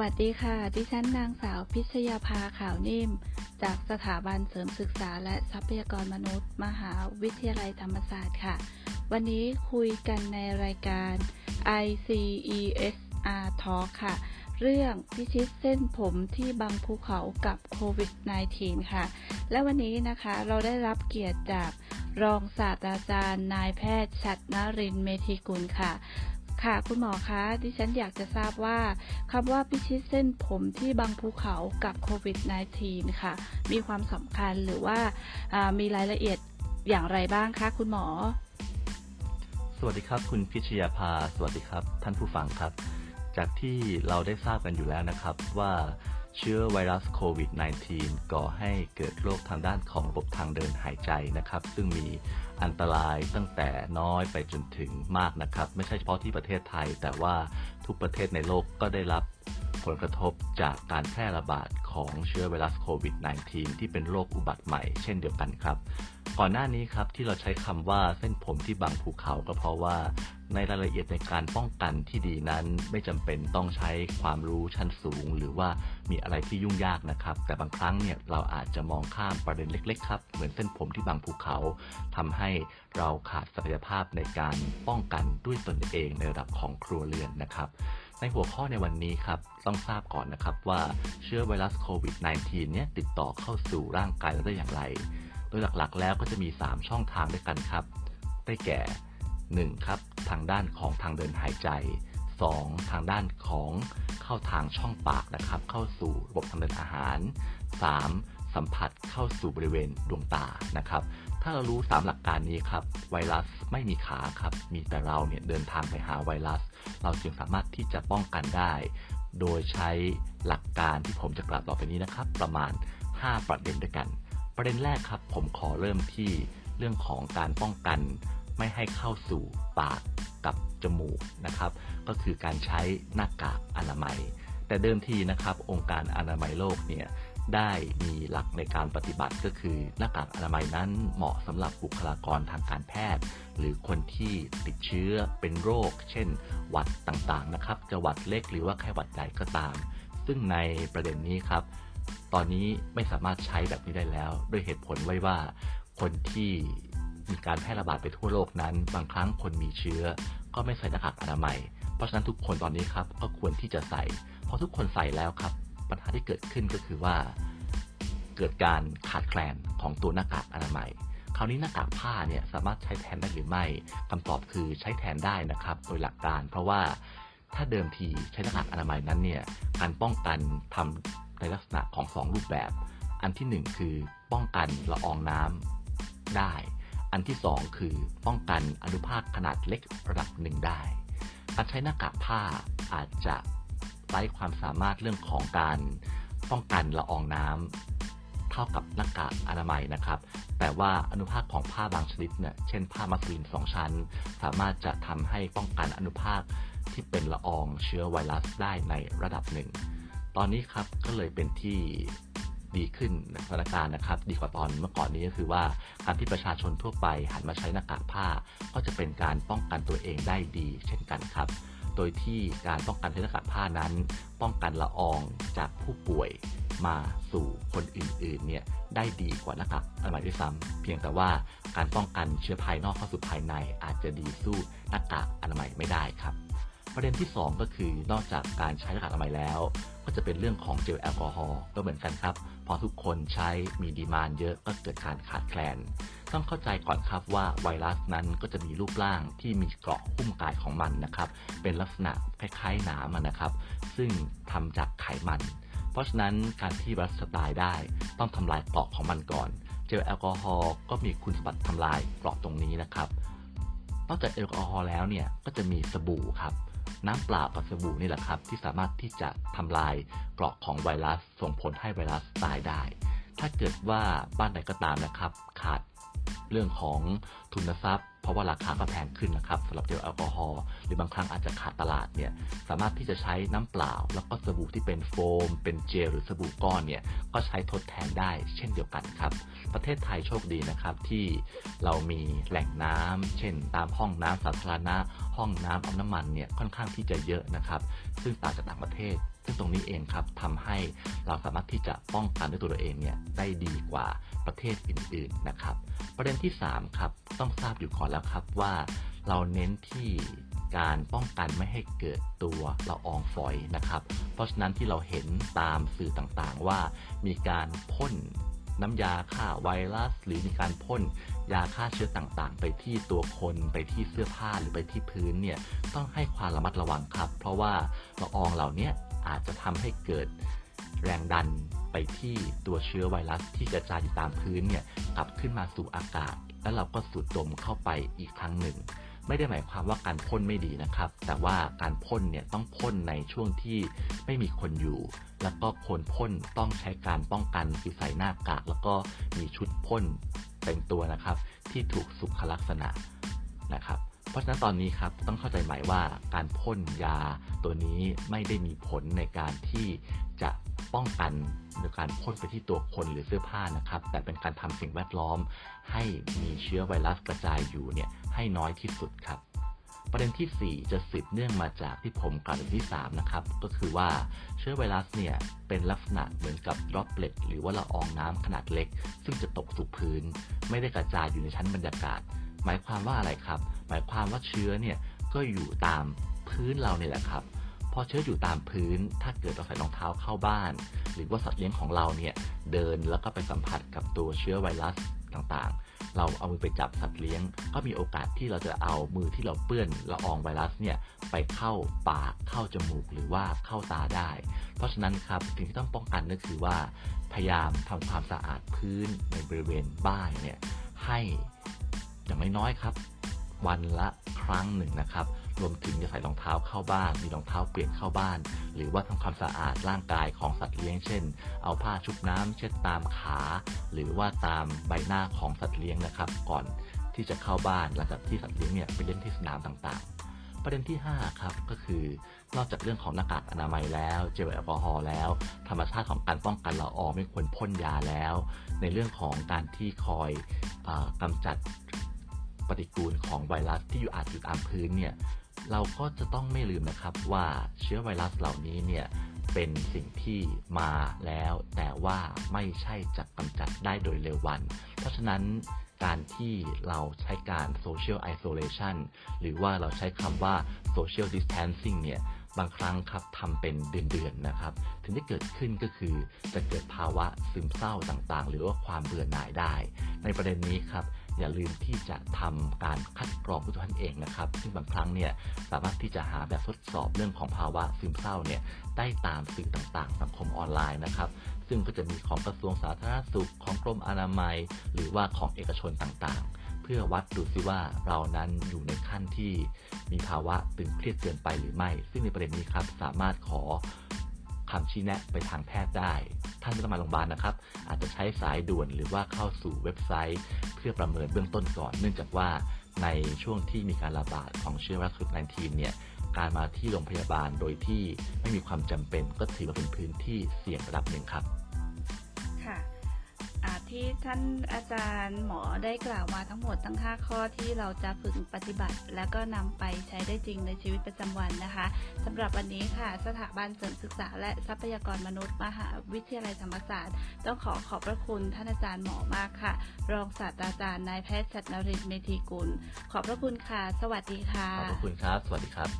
วัสดีค่ะ ดิฉันนางสาวพิชยาภาขาวนิ่ม จากสถาบันเสริมศึกษาและทรัพยากรมนุษย์ มหาวิทยาลัยธรรมศาสตร์ค่ะ วันนี้คุยกันในรายการ ICESR Talk ค่ะ เรื่องพิชิตเส้นผมที่บังภูเขากับโควิด -19 ค่ะ และวันนี้นะคะเราได้รับเกียรติจากรองศาสตราจารย์นายแพทย์ชัดนรินทร์เมธีกุลค่ะ ค่ะคุณหมอคะดิฉันอยากจะทราบว่าคำว่าพิชิตเส้นผมที่บางภูเขากับโควิด -19 ค่ะ มีความสำคัญหรือว่ามีรายละเอียดอย่างไรบ้างคะคุณหมอ สวัสดีครับ คุณพิชยาภา สวัสดีครับ ท่านผู้ฟังครับ จากที่เราได้ทราบกันอยู่แล้วนะครับว่า เชื้อไวรัสโควิด -19 ก่อให้เกิดโรคทางด้านของระบบทางเดินหายใจนะครับ ซึ่งมีอันตรายตั้งแต่น้อยไปจนถึงมากนะครับ ไม่ใช่เฉพาะที่ประเทศไทย แต่ว่าทุกประเทศในโลกก็ได้รับผลกระทบจากการแพร่ระบาดของเชื้อไวรัสโควิด -19 ที่เป็นโรคอุบัติใหม่เช่นเดียวกันครับ ก่อนหน้านี้ครับที่เราใช้คำว่าเส้นผมที่บังภูเขาก็เพราะว่า ในรายละเอียดในการป้องกันที่ดีนั้น ไม่จำเป็นต้องใช้ความรู้ชั้นสูง หรือว่ามีอะไรที่ยุ่งยากนะครับ แต่บางครั้งเนี่ยเราอาจจะมองข้ามประเด็นเล็ก ๆ ครับ เหมือนเส้นผมที่บังภูเขาทำให้เราขาดศักยภาพในการป้องกันด้วยตนเองในระดับของครัวเรือนนะครับในหัวข้อในวันนี้ครับ ต้องทราบก่อนนะครับว่าเชื้อไวรัสโควิด -19 เนี่ยติดต่อเข้าสู่ร่างกายเราได้อย่างไร โดยหลักๆ แล้วก็จะมี 3 ช่องทางด้วยกันครับ ได้แก่ 1. ครับ ทางด้านของทางเดินหายใจ 2. ทางด้านของเข้าทางช่องปากนะครับ เข้าสู่ระบบทางเดินอาหาร 3. สัมผัสเข้าสู่บริเวณดวงตานะครับ ถ้าเรารู้ 3 หลักการนี้ครับ ไวรัสไม่มีขาครับ มีแต่เราเนี่ยเดินทางไปหาไวรัส เราจึงสามารถที่จะป้องกันได้ โดยใช้หลักการที่ผมจะกล่าวต่อไปนี้นะครับ ประมาณ 5 ประเด็นด้วยกัน ประเด็นแรกครับ ผมขอเริ่มที่เรื่องของการป้องกัน ไม่ให้เข้าสู่ปากกับจมูกนะครับ ก็คือการใช้หน้ากากอนามัย แต่เดิมทีนะครับ องค์การอนามัยโลกเนี่ยได้มีหลักในการปฏิบัติก็คือหน้ากากอนามัยนั้นเหมาะสำหรับบุคลากรทางการแพทย์ หรือคนที่ติดเชื้อเป็นโรค เช่น หวัดต่างๆนะครับ จะหวัดเล็กหรือว่าแค่หวัดใหญ่ก็ตาม ซึ่งในประเด็นนี้ครับ ตอนนี้ไม่สามารถใช้แบบนี้ได้แล้ว ด้วยเหตุผลไว้ว่าคนที่ มีการแพร่ระบาดไปทั่วโลกนั้น บางครั้งคนมีเชื้อ ก็ไม่ใส่หน้ากากอนามัย เพราะฉะนั้นทุกคนตอนนี้ครับก็ควรที่จะใส่พอทุกคนใส่แล้วครับ ปัญหาที่เกิดขึ้นก็คือว่า เกิดการขาดแคลนของตัวหน้ากากอนามัยคราวนี้หน้ากากผ้าเนี่ยสามารถใช้แทนได้หรือไม่คำตอบคือใช้แทนได้นะครับโดยหลักการ เพราะว่าถ้าเดิมทีใช้หน้ากากอนามัยนั้นเนี่ยการป้องกันทำในลักษณะของสองรูปแบบ อันที่หนึ่งคือป้องกันละอองน้ำได้ อันที่สองคือป้องกันอนุภาคขนาดเล็กระดับหนึ่งได้ การใช้หน้ากากผ้าอาจจะไร้ความสามารถเรื่องของการป้องกันละอองน้ำเท่ากับหน้ากากอนามัยนะครับ แต่ว่าอนุภาคของผ้าบางชนิดเนี่ยเช่นผ้ามัสลินสองชั้น สามารถจะทำให้ป้องกันอนุภาคที่เป็นละอองเชื้อไวรัสได้ในระดับหนึ่ง ตอนนี้ครับก็เลยเป็นที่ ดีขึ้นสถานการณ์นะครับ ดีกว่าตอนเมื่อก่อนนี้ก็คือว่าการที่ประชาชนทั่วไปหันมาใช้หน้ากากผ้า ก็จะเป็นการป้องกันตัวเองได้ดี เช่นกันครับ โดยที่การป้องกันใช้หน้ากากผ้านั้น ป้องกันละอองจากผู้ป่วยมาสู่คนอื่นๆเนี่ยได้ดีกว่าหน้ากากอนามัยด้วยซ้ำเพียงแต่ว่าการป้องกันเชื้อภายนอกเข้าสู่ภายในอาจจะดีสู้หน้ากากอนามัยไม่ได้ครับ ประเด็นที่ 2 ก็คือนอกจากการใช้หน้ากากอนามัยแล้ว ก็จะเป็นเรื่องของเจลแอลกอฮอล์ก็เหมือนกันครับ พอทุกคนใช้มี demand เยอะก็เกิดการขาดแคลน ต้องเข้าใจก่อนครับว่าไวรัสนั้นก็จะมีรูปร่างที่มีเกราะหุ้มกายของมันนะครับ เป็นลักษณะคล้ายๆหนามนะครับ ซึ่งทำจากไขมัน เพราะฉะนั้นการที่ไวรัสตายได้ต้องทำลายเกราะของมันก่อน เจลแอลกอฮอล์ก็มีคุณสมบัติทำลายเกราะตรงนี้นะครับนอกจากแอลกอฮอล์แล้วเนี่ยก็จะมีสบู่ครับ น้ำเปล่ากับสบู่นี่แหละครับ ที่สามารถที่จะทำลายเกราะของไวรัสส่งผลให้ไวรัสตายได้ ถ้าเกิดว่าบ้านไหนก็ตามนะครับ ขาดเรื่องของทุนทรัพย์ เพราะว่าราคาก็แพงขึ้นนะครับสำหรับเจลแอลกอฮอล์หรือบางครั้งอาจจะขาดตลาดเนี่ยสามารถที่จะใช้น้ำเปล่า แล้วก็สบู่ที่เป็นโฟม เป็นเจลหรือสบู่ก้อนเนี่ยก็ใช้ทดแทนได้เช่นเดียวกันครับ ประเทศไทยโชคดีนะครับที่เรามีแหล่งน้ำเช่น ตามห้องน้ำสาธารณะ ห้องน้ำเอาน้ำมันเนี่ยค่อนข้างที่จะเยอะนะครับ ซึ่งต่างจากต่างประเทศ ซึ่งตรงนี้เองครับทำให้เราสามารถที่จะป้องกันด้วยตัวเราเองเนี่ยได้ดีกว่าประเทศอื่นๆนะครับ ประเด็นที่3ครับต้องทราบอยู่ก่อนแล้วครับว่าเราเน้นที่การป้องกันไม่ให้เกิดตัวละอองฝอยนะครับ เพราะฉะนั้นที่เราเห็นตามสื่อต่างๆว่ามีการพ่น น้ำยาฆ่าไวรัส หรือมีการพ่นยาฆ่าเชื้อต่างๆ ไปที่ตัวคนไปที่เสื้อผ้าหรือไปที่พื้นเนี่ยต้องให้ความระมัดระวังครับ เพราะว่าละอองเหล่านี้อาจจะทำให้เกิดแรงดันไปที่ตัวเชื้อไวรัสที่กระจายอยู่ตามพื้นเนี่ยกลับขึ้นมาสู่อากาศ แล้วเราก็สูดดมเข้าไปอีกครั้งหนึ่ง ไม่ได้หมายความว่าการพ่นไม่ดีนะครับ แต่ว่าการพ่นเนี่ยต้องพ่นในช่วงที่ไม่มีคนอยู่ แล้วก็คนพ่นต้องใช้การป้องกันคือใส่หน้ากาก แล้วก็มีชุดพ่นเต็มตัวนะครับ ที่ถูกสุขลักษณะนะครับ เพราะฉะนั้นตอนนี้ครับต้องเข้าใจใหม่ว่าการพ่นยาตัวนี้ไม่ได้มีผลในการที่จะป้องกันโดยการพ่นไปที่ตัวคนหรือเสื้อผ้านะครับ แต่เป็นการทำสิ่งแวดล้อม ให้มีเชื้อไวรัสกระจายอยู่เนี่ยให้น้อยที่สุดครับ ประเด็นที่ 4 จะสืบเนื่องมาจากที่ผมกล่าวในที่ 3 นะครับ ก็คือว่าเชื้อไวรัสเนี่ยเป็นลักษณะเหมือนกับดรอปเล็ตหรือว่าละอองน้ำขนาดเล็ก ซึ่งจะตกสู่พื้น ไม่ได้กระจายอยู่ในชั้นบรรยากาศ หมายความว่าอะไรครับ หมายความว่าเชื้อเนี่ยก็อยู่ตามพื้นเราเนี่ยแหละครับ พอเชื้ออยู่ตามพื้น ถ้าเกิดเราใส่รองเท้าเข้าบ้าน หรือว่าสัตว์เลี้ยงของเราเนี่ยเดินแล้วก็ไปสัมผัสกับตัวเชื้อไวรัสต่างๆ เราเอามือไปจับสัตว์เลี้ยง ก็มีโอกาสที่เราจะเอามือที่เราเปื้อนละอองไวรัสเนี่ยไปเข้าปากเข้าจมูกหรือว่าเข้าตาได้ เพราะฉะนั้นครับสิ่งที่ต้องป้องกันก็คือว่า พยายามทำความสะอาดพื้นในบริเวณบ้านเนี่ยให้ อย่างน้อยๆครับ วันละครั้งหนึ่งนะครับ รวมถึงจะใส่รองเท้าเข้าบ้าน มีรองเท้าเปลี่ยนเข้าบ้าน หรือว่าทำความสะอาดร่างกายของสัตว์เลี้ยง เช่น เอาผ้าชุบน้ำเช็ดตามขา หรือว่าตามใบหน้าของสัตว์เลี้ยงนะครับ ก่อนที่จะเข้าบ้านหลังจากที่สัตว์เลี้ยงเนี่ยไปเล่นที่สนามต่างๆประเด็นที่ 5 ครับ ก็คือนอกจากเรื่องของหน้ากากอนามัยแล้ว เจลแอลกอฮอล์แล้ว ธรรมชาติของการป้องกันละอองไม่ควรพ่นยาแล้ว ในเรื่องของการที่คอยอกำจัด ปฏิกูลของไวรัสที่อยู่อาจอยู่ตามพื้นเนี่ยเราก็จะต้องไม่ลืมนะครับว่าเชื้อไวรัสเหล่านี้เนี่ยเป็นสิ่งที่มาแล้ว แต่ว่าไม่ใช่จะกำจัดได้โดยเร็ววัน เพราะฉะนั้นการที่เราใช้การ social isolation หรือว่าเราใช้คำว่า social distancing เนี่ยบางครั้งครับทำเป็นเดือนๆนะครับ ถึงที่เกิดขึ้นก็คือจะเกิดภาวะซึมเศร้าต่างๆ หรือว่าความเบื่อหน่ายได้ ในประเด็นนี้ครับ อย่าลืมที่จะทำการคัดกรองผู้ท่านเองนะครับ ซึ่งบางครั้งเนี่ยสามารถที่จะหาแบบทดสอบเรื่องของภาวะซึมเศร้าเนี่ยได้ตามสื่อต่างๆ สังคมออนไลน์นะครับ ซึ่งก็จะมีของกระทรวงสาธารณสุขของกรมอนามัย หรือว่าของเอกชนต่างๆเพื่อวัดดูซิว่าเรานั้นอยู่ในขั้นที่มีภาวะตึงเครียดเกินไปหรือไม่ ซึ่งในประเด็นนี้ครับสามารถขอคำชี้แนะไปทางแพทย์ได้ ท่านไม่ต้องมาโรงพยาบาลนะครับ อาจจะใช้สายด่วนหรือว่าเข้าสู่เว็บไซต์ เพื่อประเมินเบื้องต้นก่อน เนื่องจากว่าในช่วงที่มีการระบาดของเชื้อไวรัสโควิด -19 เนี่ยการมาที่โรงพยาบาลโดยที่ไม่มีความจำเป็นก็ถือว่าเป็นพื้นที่เสี่ยงระดับหนึ่งครับ ที่ท่านอาจารย์หมอได้กล่าวมาทั้งหมดทั้ง 5 ข้อที่เราจะฝึกปฏิบัติ และก็นำไปใช้ได้จริงในชีวิตประจำวันนะคะสำหรับวันนี้ค่ะ สถาบันเสริมศึกษา และทรัพยากรมนุษย์มหาวิทยาลัยธรรมศาสตร์ ต้องขอขอบพระคุณท่านอาจารย์หมอมากค่ะ รองศาสตราจารย์นายแพทย์ชัดนรินทร์เมธีกุล ขอบพระคุณค่ะ สวัสดีค่ะ ขอบพระคุณครับ สวัสดีครับ